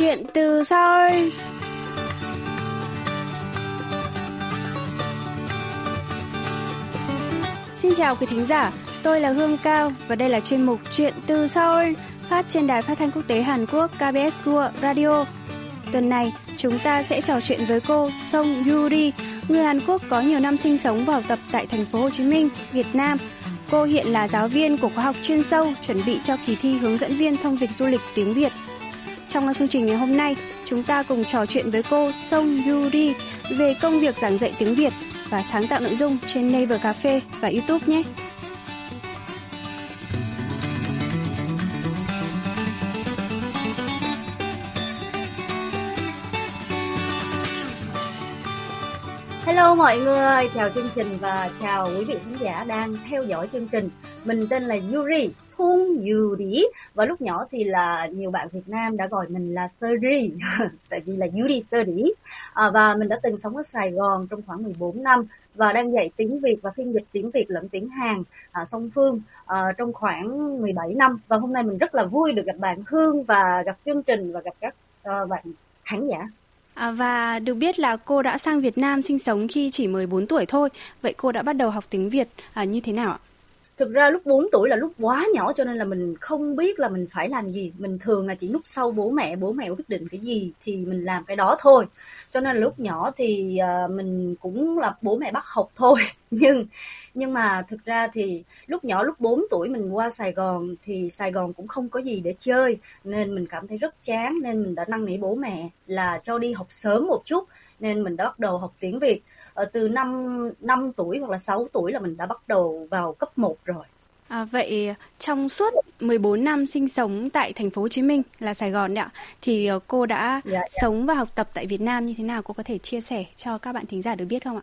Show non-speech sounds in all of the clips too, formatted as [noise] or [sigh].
Chuyện từ Seoul Xin chào quý thính giả, tôi là Hương Cao và đây là chuyên mục Chuyện từ Seoul phát trên đài phát thanh quốc tế Hàn Quốc KBS World Radio. Tuần này, chúng ta sẽ trò chuyện với cô Song Yuri, người Hàn Quốc có nhiều năm sinh sống và học tập tại thành phố Hồ Chí Minh, Việt Nam. Cô hiện là giáo viên của khóa học chuyên sâu chuẩn bị cho kỳ thi hướng dẫn viên thông dịch du lịch tiếng Việt. Trong chương trình ngày hôm nay, chúng ta cùng trò chuyện với cô Song Yuri về công việc giảng dạy tiếng Việt và sáng tạo nội dung trên Naver Cafe và YouTube nhé. Hello mọi người, chào chương trình và chào quý vị khán giả đang theo dõi chương trình. Mình tên là Yuri, Sun Yuri và lúc nhỏ thì là nhiều bạn Việt Nam đã gọi mình là Seri [laughs] tại vì là Yuri Seri à, và mình đã từng sống ở Sài Gòn trong khoảng 14 năm và đang dạy tiếng Việt và phiên dịch tiếng Việt lẫn tiếng Hàn à, song phương à, trong khoảng 17 năm và hôm nay mình rất là vui được gặp bạn Hương và gặp chương trình và gặp các uh, bạn khán giả À, và được biết là cô đã sang Việt Nam sinh sống khi chỉ 14 tuổi thôi. Vậy cô đã bắt đầu học tiếng Việt à, như thế nào ạ? Thực ra lúc 4 tuổi là lúc quá nhỏ cho nên là mình không biết là mình phải làm gì. Mình thường là chỉ núp sau bố mẹ bố mẹ quyết định cái gì thì mình làm cái đó thôi. Cho nên là lúc nhỏ thì ờ, mình cũng là bố mẹ bắt học thôi. [laughs] Nhưng nhưng mà thực ra thì lúc nhỏ lúc 4 tuổi mình qua Sài Gòn thì Sài Gòn cũng không có gì để chơi. Nên mình cảm thấy rất chán, nên mình đã năn nỉ bố mẹ là cho đi học sớm một chút. Nên mình đã bắt đầu học tiếng Việt từ năm 5 tuổi hoặc là 6 tuổi là mình đã bắt đầu vào cấp 1 rồi. À, vậy trong suốt 14 năm sinh sống tại thành phố Hồ Chí Minh là Sài Gòn đấy ạ, thì ờ, cô đã dạ, dạ. sống và học tập tại Việt Nam như thế nào? Cô có thể chia sẻ cho các bạn thính giả được biết không ạ?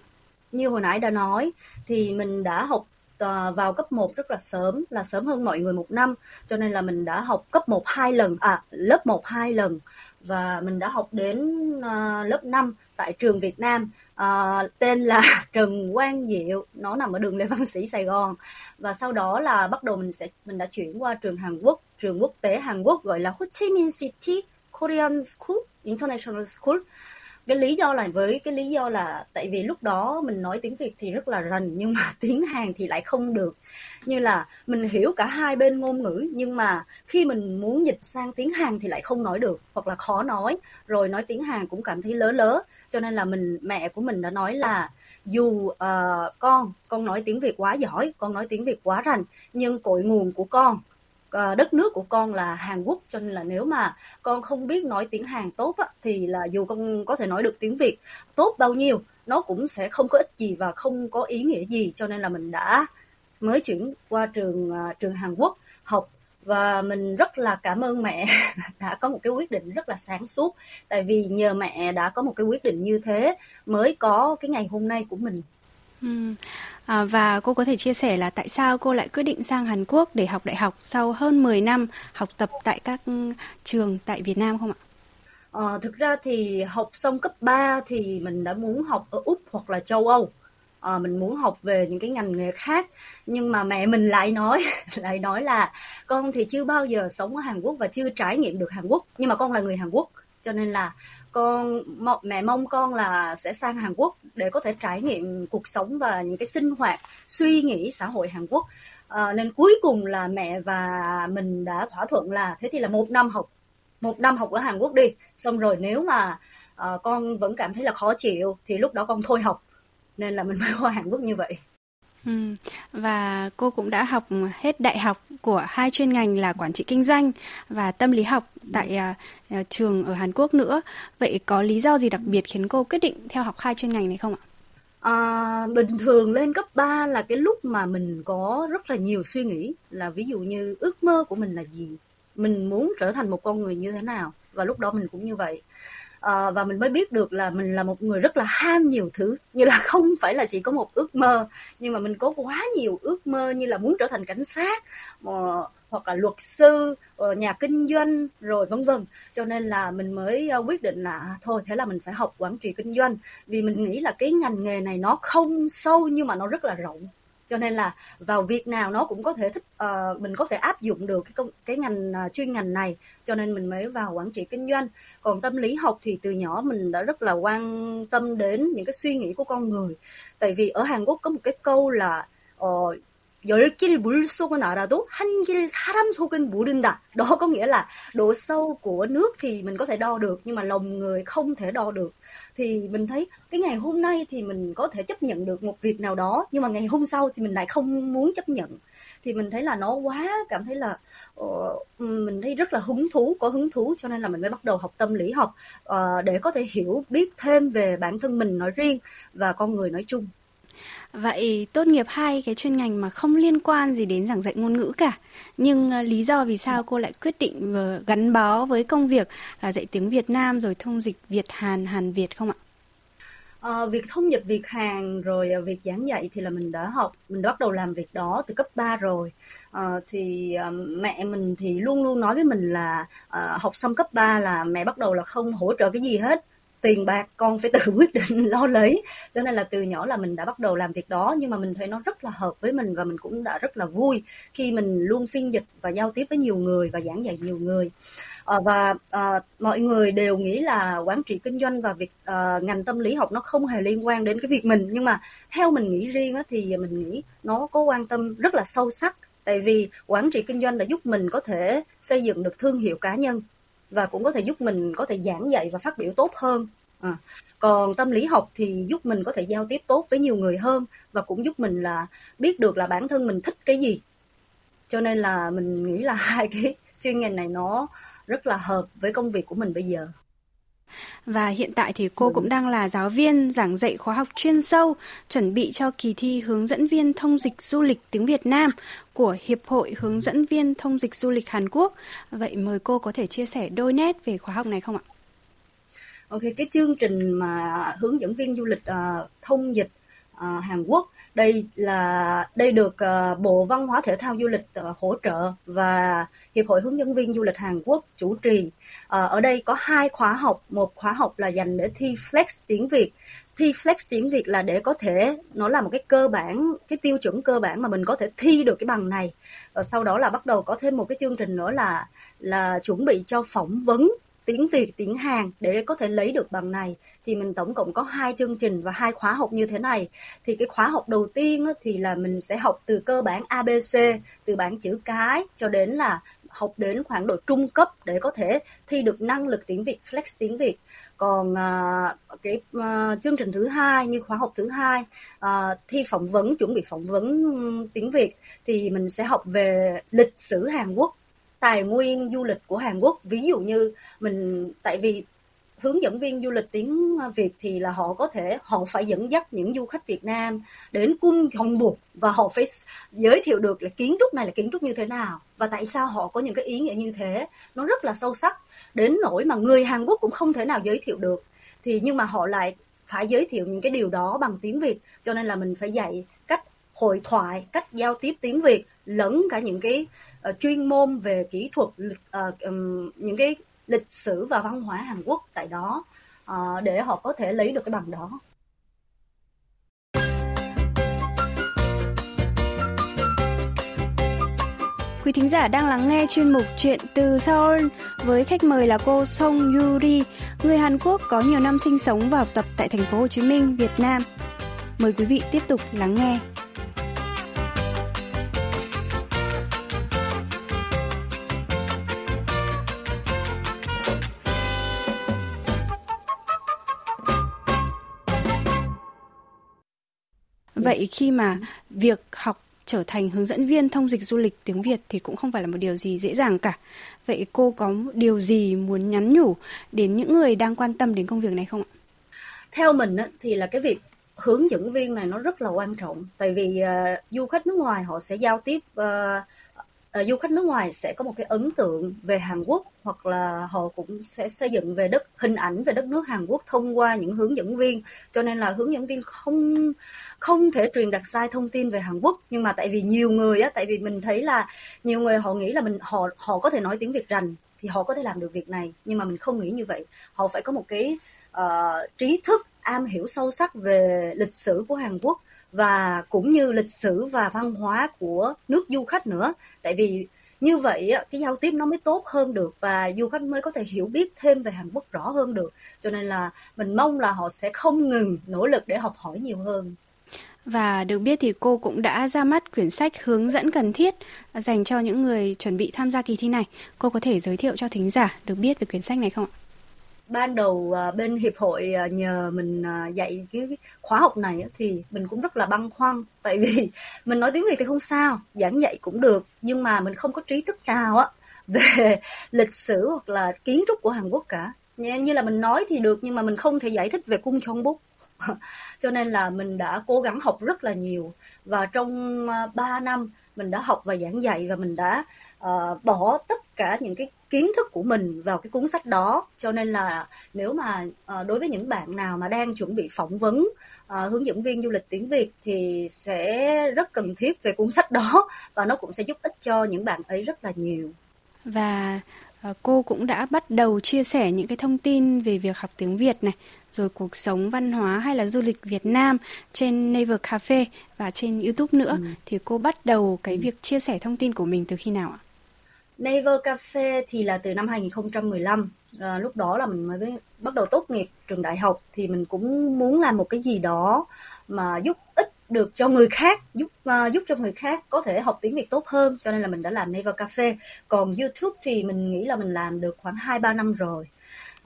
Như hồi nãy đã nói thì mình đã học uh, vào cấp 1 rất là sớm, là sớm hơn mọi người một năm, cho nên là mình đã học cấp 1 hai lần, à lớp 1 hai lần và mình đã học đến lớp 5 tại trường Việt Nam uh, tên là [laughs] Trần Quang Diệu nó nằm ở đường Lê Văn Sĩ Sài Gòn. Và sau đó là bắt đầu mình sẽ mình đã chuyển qua trường Hàn Quốc trường quốc tế Hàn Quốc gọi là Ho Chi Minh City Korean School International School cái lý do là với cái lý do là tại vì lúc đó mình nói tiếng Việt thì rất là rành nhưng mà [laughs] tiếng Hàn thì lại không được. Như là mình hiểu cả hai bên ngôn ngữ nhưng mà khi mình muốn dịch sang tiếng Hàn thì lại không nói được hoặc là khó nói. Rồi nói tiếng Hàn cũng cảm thấy lớ lớ. Cho nên là mình mẹ của mình đã nói là dù uh, con con nói tiếng Việt quá giỏi con nói tiếng Việt quá rành nhưng cội nguồn của con Ờ, đất nước của con là Hàn Quốc cho nên là nếu mà con không biết nói tiếng Hàn tốt á, thì là dù con có thể nói được tiếng Việt tốt bao nhiêu nó cũng sẽ không có ích gì và không có ý nghĩa gì. Cho nên là mình đã mới chuyển qua trường ờ, trường Hàn Quốc học. Và mình rất là cảm ơn mẹ [laughs] đã có một cái quyết định rất là sáng suốt. Tại vì nhờ mẹ đã có một cái quyết định như thế mới có cái ngày hôm nay của mình ừ. à, và cô có thể chia sẻ là tại sao cô lại quyết định sang Hàn Quốc để học đại học sau hơn 10 năm học tập tại các trường tại Việt Nam không ạ? À, thực ra thì học xong cấp 3 thì mình đã muốn học ở Úc hoặc là châu Âu à, mình muốn học về những cái ngành nghề khác nhưng mà mẹ mình lại nói [laughs] lại nói là con thì chưa bao giờ sống ở Hàn Quốc và chưa trải nghiệm được Hàn Quốc nhưng mà con là người Hàn Quốc cho nên là con mẹ mong con là sẽ sang Hàn Quốc để có thể trải nghiệm cuộc sống và những cái sinh hoạt suy nghĩ xã hội Hàn Quốc. À, nên cuối cùng là mẹ và mình đã thỏa thuận là thế thì là một năm học một năm học ở Hàn Quốc đi. Xong rồi nếu mà à, con vẫn cảm thấy là khó chịu thì lúc đó con thôi học. Nên là mình mới qua Hàn Quốc như vậy. Ừ. Và cô cũng đã học hết đại học của hai chuyên ngành là quản trị kinh doanh và tâm lý học tại uh, trường ở Hàn Quốc nữa. Vậy có lý do gì đặc biệt khiến cô quyết định theo học hai chuyên ngành này không ạ? À, bình thường lên cấp 3 là cái lúc mà mình có rất là nhiều suy nghĩ là ví dụ như ước mơ của mình là gì mình muốn trở thành một con người như thế nào và lúc đó mình cũng như vậy à, và mình mới biết được là mình là một người rất là ham nhiều thứ. Như là không phải là chỉ có một ước mơ nhưng mà mình có quá nhiều ước mơ như là muốn trở thành cảnh sát mà, hoặc là luật sư ờ, nhà kinh doanh rồi vân vân. Cho nên là mình mới quyết định là à, thôi thế là mình phải học quản trị kinh doanh. Vì mình nghĩ là cái ngành nghề này nó không sâu nhưng mà nó rất là rộng cho nên là vào việc nào nó cũng có thể thích uh, mình có thể áp dụng được cái công cái ngành uh, chuyên ngành này. Cho nên mình mới vào quản trị kinh doanh. Còn tâm lý học thì từ nhỏ mình đã rất là quan tâm đến những cái suy nghĩ của con người. Tại vì ở Hàn Quốc có một cái câu là uh, 10길 물속은 알아도 한 길 사람 속은 모른다. Đó [laughs] có nghĩa là độ sâu của nước thì mình có thể đo được nhưng mà lòng người không thể đo được. Thì mình thấy cái ngày hôm nay thì mình có thể chấp nhận được một việc nào đó nhưng mà ngày hôm sau thì mình lại không muốn chấp nhận. Thì mình thấy là nó quá cảm thấy là uh, mình thấy rất là hứng thú, có hứng thú cho nên là mình mới bắt đầu học tâm lý học uh, để có thể hiểu biết thêm về bản thân mình nói riêng và con người nói chung. Vậy tốt nghiệp hai cái chuyên ngành mà không liên quan gì đến giảng dạy ngôn ngữ cả. Nhưng uh, lý do vì sao cô lại quyết định gắn bó với công việc là dạy tiếng Việt Nam rồi thông dịch Việt Hàn, Hàn Việt không ạ? À, việc thông dịch Việt Hàn rồi ờ, việc giảng dạy thì là mình đã học, mình đã bắt đầu làm việc đó từ cấp 3 rồi. À, thì à, mẹ mình thì luôn luôn nói với mình là à, học xong cấp 3 là mẹ bắt đầu là không hỗ trợ cái gì hết tiền bạc con phải tự [laughs] quyết định lo lấy. Cho nên là từ nhỏ là mình đã bắt đầu làm việc đó nhưng mà mình thấy nó rất là hợp với mình và mình cũng đã rất là vui khi mình luôn phiên dịch và giao tiếp với nhiều người và giảng dạy nhiều người. À, và à, mọi người đều nghĩ là quản trị kinh doanh và việc à, ngành tâm lý học nó không hề liên quan đến cái việc mình. Nhưng mà theo mình nghĩ riêng á, thì mình nghĩ nó có quan tâm rất là sâu sắc. Tại vì quản trị kinh doanh đã giúp mình có thể xây dựng được thương hiệu cá nhân và cũng có thể giúp mình có thể giảng dạy và phát biểu tốt hơn. À, còn tâm lý học thì giúp mình có thể giao tiếp tốt với nhiều người hơn và cũng giúp mình là biết được là bản thân mình thích cái gì. Cho nên là mình nghĩ là [laughs] hai cái chuyên ngành này nó rất là hợp với công việc của mình bây giờ và hiện tại thì cô cũng đang là giáo viên giảng dạy khóa học chuyên sâu, chuẩn bị cho kỳ thi hướng dẫn viên thông dịch du lịch tiếng Việt Nam của Hiệp hội Hướng dẫn viên thông dịch du lịch Hàn Quốc. Vậy mời cô có thể chia sẻ đôi nét về khóa học này không ạ? Ok, cái chương trình mà hướng dẫn viên du lịch uh, thông dịch uh, Hàn Quốc đây là đây được uh, Bộ Văn hóa Thể thao Du lịch uh, hỗ trợ và Hiệp hội hướng dẫn viên du lịch Hàn Quốc chủ trì. Uh, ở đây có hai khóa học, một khóa học là dành để thi Flex tiếng Việt. Thi Flex tiếng Việt là để có thể nó là một cái cơ bản, cái tiêu chuẩn cơ bản mà mình có thể thi được cái bằng này. Uh, sau đó là bắt đầu có thêm một cái chương trình nữa là là chuẩn bị cho phỏng vấn tiếng Việt, tiếng Hàn để có thể lấy được bằng này thì mình tổng cộng có hai chương trình và hai khóa học như thế này. Thì cái khóa học đầu tiên thì là mình sẽ học từ cơ bản ABC, từ bảng chữ cái cho đến là học đến khoảng độ trung cấp để có thể thi được năng lực tiếng Việt, flex tiếng Việt. Còn uh, cái uh, chương trình thứ hai như khóa học thứ hai uh, thi phỏng vấn chuẩn bị phỏng vấn tiếng Việt thì mình sẽ học về lịch sử Hàn Quốc tài nguyên du lịch của Hàn Quốc. Ví dụ như mình, tại vì hướng dẫn viên du lịch tiếng Việt thì là họ có thể, họ phải dẫn dắt những du khách Việt Nam đến cung Hồng buộc và họ phải giới thiệu được là kiến trúc này là kiến trúc như thế nào và tại sao họ có những cái ý nghĩa như thế. Nó rất là sâu sắc, đến nỗi mà người Hàn Quốc cũng không thể nào giới thiệu được. Thì nhưng mà họ lại phải giới thiệu những cái điều đó bằng tiếng Việt, cho nên là mình phải dạy cách hội thoại, cách giao tiếp tiếng Việt lẫn cả những cái uh, chuyên môn về kỹ thuật uh, um, những cái lịch sử và văn hóa Hàn Quốc tại đó uh, để họ có thể lấy được cái bằng đó. Quý thính giả đang lắng nghe chuyên mục Chuyện từ Seoul với khách mời là cô Song Yuri, người Hàn Quốc có nhiều năm sinh sống và học tập tại thành phố Hồ Chí Minh, Việt Nam. Mời quý vị tiếp tục lắng nghe. Vậy khi mà việc học trở thành hướng dẫn viên thông dịch du lịch tiếng Việt thì cũng không phải là một điều gì dễ dàng cả. Vậy cô có điều gì muốn nhắn nhủ đến những người đang quan tâm đến công việc này không ạ? Theo mình thì là cái việc hướng dẫn viên này nó rất là quan trọng tại vì uh, du khách nước ngoài họ sẽ giao tiếp uh, uh, du khách nước ngoài sẽ có một cái ấn tượng về Hàn Quốc hoặc là họ cũng sẽ xây dựng về đất hình ảnh về đất nước Hàn Quốc thông qua những hướng dẫn viên. Cho nên là hướng dẫn viên không không thể truyền đạt sai thông tin về Hàn Quốc. Nhưng mà tại vì nhiều người á tại vì mình thấy là nhiều người họ nghĩ là mình họ họ có thể nói tiếng Việt rành thì họ có thể làm được việc này. Nhưng mà mình không nghĩ như vậy. Họ phải có một cái uh, trí thức am hiểu sâu sắc về lịch sử của Hàn Quốc và cũng như lịch sử và văn hóa của nước du khách nữa tại vì như vậy cái giao tiếp nó mới tốt hơn được và du khách mới có thể hiểu biết thêm về Hàn Quốc rõ hơn được cho nên là mình mong là họ sẽ không ngừng nỗ lực để học hỏi nhiều hơn và được biết thì cô cũng đã ra mắt quyển sách hướng dẫn cần thiết dành cho những người chuẩn bị tham gia kỳ thi này. Cô có thể giới thiệu cho thính giả được biết về quyển sách này không ạ? Ban đầu à, bên hiệp hội à, nhờ mình à, dạy cái khóa học này thì mình cũng rất là băn khoăn. Tại vì [laughs] mình nói tiếng việt thì không sao giảng dạy cũng được nhưng mà mình không có trí thức nào á [laughs] về lịch sử hoặc là kiến trúc của Hàn Quốc cả. Như là mình nói thì được nhưng mà mình không thể giải thích về cung chong Búc cho nên là mình đã cố gắng học rất là nhiều. Và trong 3 năm mình đã học và giảng dạy và mình đã uh, bỏ tất cả những cái kiến thức của mình vào cái cuốn sách đó cho nên là nếu mà uh, đối với những bạn nào mà đang chuẩn bị phỏng vấn uh, hướng dẫn viên du lịch tiếng Việt thì sẽ rất cần thiết về cuốn sách đó [laughs] và nó cũng sẽ giúp ích cho những bạn ấy rất là nhiều và uh, cô cũng đã bắt đầu chia sẻ những cái thông tin về việc học tiếng Việt này rồi cuộc sống văn hóa hay là du lịch Việt Nam trên Naver Cafe và trên YouTube nữa ừ. thì cô bắt đầu cái ừ. việc chia sẻ thông tin của mình từ khi nào ạ? Naver Cafe thì là từ năm 2015 à, ờ, lúc đó là mình mới bắt đầu tốt nghiệp trường đại học thì mình cũng muốn làm một cái gì đó mà giúp ích được cho người khác giúp uh, giúp cho người khác có thể học tiếng Việt tốt hơn. Cho nên là mình đã làm Naver Cafe. Còn YouTube thì mình nghĩ là mình làm được khoảng 2 3 năm rồi.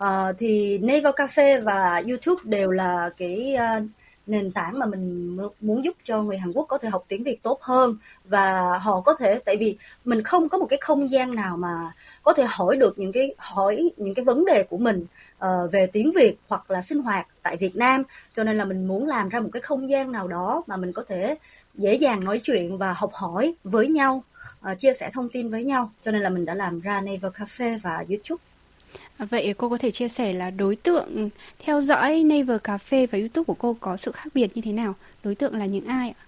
Uh, thì Naver Cafe và YouTube đều là cái uh, nền tảng mà mình muốn giúp cho người Hàn Quốc có thể học tiếng Việt tốt hơn và họ có thể tại vì mình không có một cái không gian nào mà có thể hỏi được những cái hỏi những cái vấn đề của mình uh, về tiếng Việt hoặc là sinh hoạt tại Việt Nam. Cho nên là mình muốn làm ra một cái không gian nào đó mà mình có thể dễ dàng nói chuyện và học hỏi với nhau uh, chia sẻ thông tin với nhau. Cho nên là mình đã làm ra Naver Cafe và YouTube. À, vậy cô có thể chia sẻ là đối tượng theo dõi Naver Cafe và YouTube của cô có sự khác biệt như thế nào? Đối tượng là những ai ạ?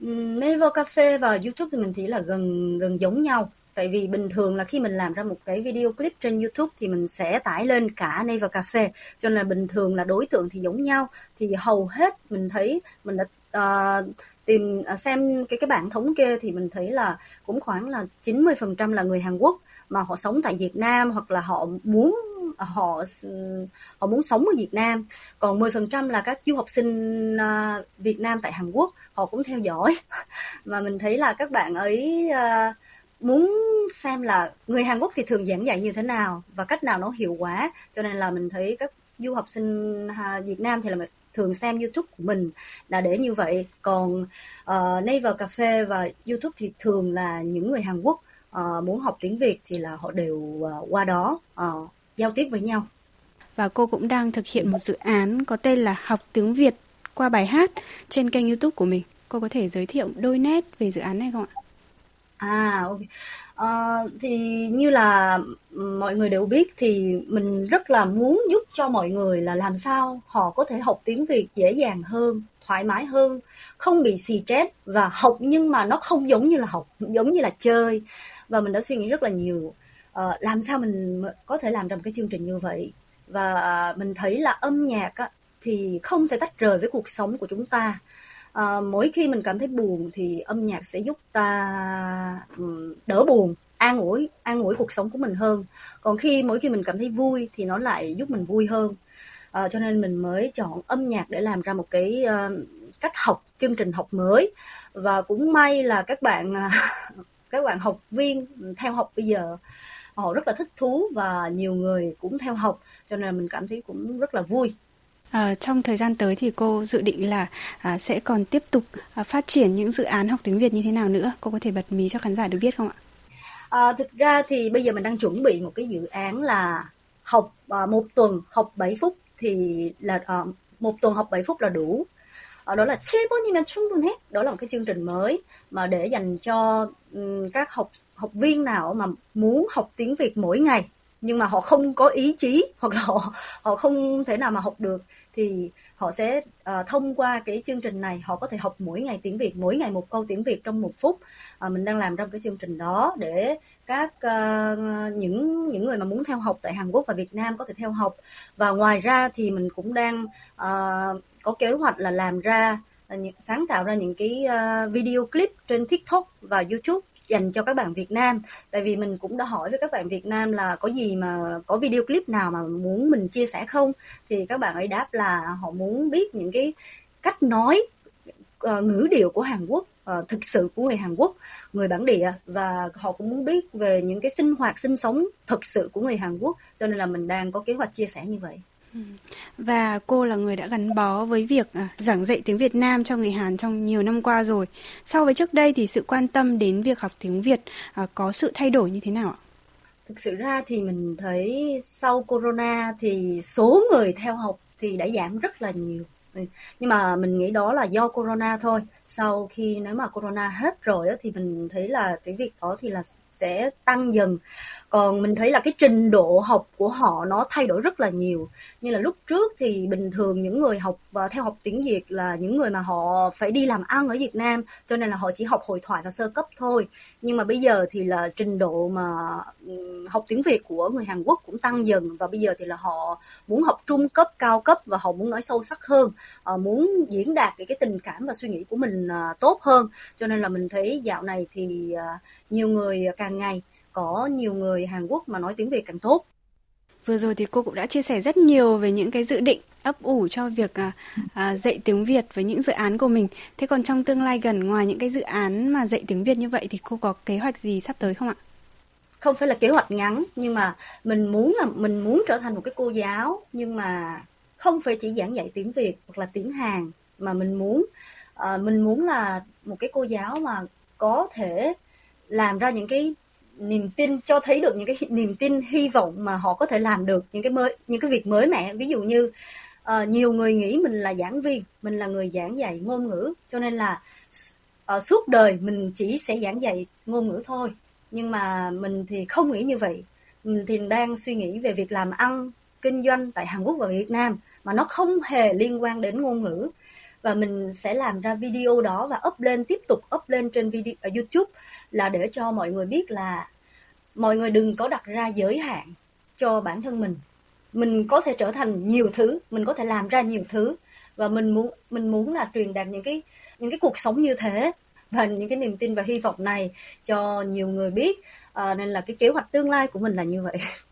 Ừ, Naver Cafe và YouTube thì mình thấy là gần gần giống nhau. Tại vì bình thường là khi mình làm ra một cái video clip trên YouTube thì mình sẽ tải lên cả Naver Cafe. Cho nên là bình thường là đối tượng thì giống nhau. Thì hầu hết mình thấy mình đã uh, tìm uh, xem cái cái bảng thống kê thì mình thấy là cũng khoảng là 90% là người Hàn Quốc mà họ sống tại Việt Nam hoặc là họ muốn họ họ muốn sống ở Việt Nam. Còn 10% là các du học sinh à, Việt Nam tại Hàn Quốc họ cũng theo dõi. [laughs] Và mình thấy là các bạn ấy à, muốn xem là người Hàn Quốc thì thường giảng dạy như thế nào và cách nào nó hiệu quả. Cho nên là mình thấy các du học sinh à, Việt Nam thì là thường xem YouTube của mình là để như vậy. Còn uh, Naver Cafe và YouTube thì thường là những người Hàn Quốc uh, muốn học tiếng Việt thì là họ đều uh, qua đó uh, giao tiếp với nhau. Và cô cũng đang thực hiện một dự án có tên là học tiếng Việt qua bài hát trên kênh YouTube của mình. Cô có thể giới thiệu đôi nét về dự án này không ạ? À, ok. Uh, thì như là mọi người đều biết thì mình rất là muốn giúp cho mọi người là làm sao họ có thể học tiếng Việt dễ dàng hơn, thoải mái hơn, không bị xì stress và học nhưng mà nó không giống như là học, giống như là chơi và mình đã suy nghĩ rất là nhiều. Uh, làm sao mình có thể làm ra một cái chương trình như vậy? Và mình thấy là âm nhạc á, thì không thể tách rời với cuộc sống của chúng ta. À, mỗi khi mình cảm thấy buồn thì âm nhạc sẽ giúp ta um, đỡ buồn an ủi an ủi cuộc sống của mình hơn. Còn khi mỗi khi mình cảm thấy vui thì nó lại giúp mình vui hơn. À, cho nên mình mới chọn âm nhạc để làm ra một cái uh, cách học chương trình học mới. Và cũng may là các bạn à, các bạn học viên theo học bây giờ họ rất là thích thú và nhiều người cũng theo học cho nên mình cảm thấy cũng rất là vui À, trong thời gian tới thì cô dự định là à, sẽ còn tiếp tục à, phát triển những dự án học tiếng Việt như thế nào nữa? Cô có thể bật mí cho khán giả được biết không ạ? À, thực ra thì bây giờ mình đang chuẩn bị một cái dự án là học à, một tuần học 7 phút thì là à, một tuần học 7 phút là đủ À, đó là 7번이면 충분해. Đó là một cái chương trình mới mà để dành cho um, các học học viên nào mà muốn học tiếng Việt mỗi ngày nhưng mà họ không có ý chí hoặc là họ họ không thể nào mà học được thì họ sẽ uh, thông qua cái chương trình này họ có thể học mỗi ngày tiếng Việt mỗi ngày một câu tiếng Việt trong một phút uh, mình đang làm trong cái chương trình đó để các uh, những những người mà muốn theo học tại Hàn Quốc và Việt Nam có thể theo học. Và ngoài ra thì mình cũng đang uh, có kế hoạch là làm ra ờ, sáng tạo ra những cái video clip trên TikTok và YouTube dành cho các bạn Việt Nam. Tại vì mình cũng đã hỏi với các bạn Việt Nam là có gì mà có video clip nào mà muốn mình chia sẻ không? Thì các bạn ấy đáp là họ muốn biết những cái cách nói ngữ điệu của Hàn Quốc uh, thực sự của người Hàn Quốc người bản địa và họ cũng muốn biết về những cái sinh hoạt sinh sống thực sự của người Hàn Quốc cho nên là mình đang có kế hoạch chia sẻ như vậy ừ. và cô là người đã gắn bó với việc à, giảng dạy tiếng Việt Nam cho người Hàn trong nhiều năm qua rồi. So với trước đây thì sự quan tâm đến việc học tiếng Việt à, có sự thay đổi như thế nào ạ? Thực sự ra thì mình thấy sau corona thì số người theo học thì đã giảm rất là nhiều. Nhưng mà mình nghĩ đó là do corona thôi. Sau khi nếu mà corona hết rồi thì mình thấy là cái việc đó thì là sẽ tăng dần. Còn mình thấy là cái trình độ học của họ nó thay đổi rất là nhiều. Như là lúc trước thì bình thường những người học và theo học tiếng Việt là những người mà họ phải đi làm ăn ở Việt Nam cho nên là họ chỉ học hội thoại và sơ cấp thôi. Nhưng mà bây giờ thì là trình độ mà học tiếng Việt của người Hàn Quốc cũng tăng dần. Và bây giờ thì là họ muốn học trung cấp cao cấp và họ muốn nói sâu sắc hơn ờ, muốn diễn đạt cái, cái tình cảm và suy nghĩ của mình à, tốt hơn cho nên là mình thấy dạo này thì à, nhiều người càng ngày có nhiều người Hàn Quốc mà nói tiếng Việt càng tốt. Vừa rồi thì cô cũng đã chia sẻ rất nhiều về những cái dự định ấp ủ cho việc à, à, dạy tiếng Việt với những dự án của mình. Thế còn trong tương lai gần ngoài những cái dự án mà dạy tiếng Việt như vậy thì cô có kế hoạch gì sắp tới không ạ? Không phải là kế hoạch ngắn nhưng mà mình muốn là mình muốn trở thành một cái cô giáo nhưng mà không phải chỉ giảng dạy tiếng Việt hoặc là tiếng Hàn mà mình muốn à, mình muốn là một cái cô giáo mà có thể làm ra những cái niềm tin cho thấy được những cái niềm tin hy vọng mà họ có thể làm được những cái mới những cái việc mới mẻ. Ví dụ như uh, nhiều người nghĩ mình là giảng viên mình là người giảng dạy ngôn ngữ cho nên là uh, suốt đời mình chỉ sẽ giảng dạy ngôn ngữ thôi. Nhưng mà mình thì không nghĩ như vậy. Mình thì đang suy nghĩ về việc làm ăn kinh doanh tại Hàn Quốc và Việt Nam mà nó không hề liên quan đến ngôn ngữ và mình sẽ làm ra video đó và up lên tiếp tục up lên trên video ở YouTube là để cho mọi người biết là mọi người đừng có đặt ra giới hạn cho bản thân mình. Mình có thể trở thành nhiều thứ mình có thể làm ra nhiều thứ và mình muốn mình muốn là truyền đạt những cái những cái cuộc sống như thế và những cái niềm tin và hy vọng này cho nhiều người biết. À, nên là cái kế hoạch tương lai của mình là như vậy. [laughs]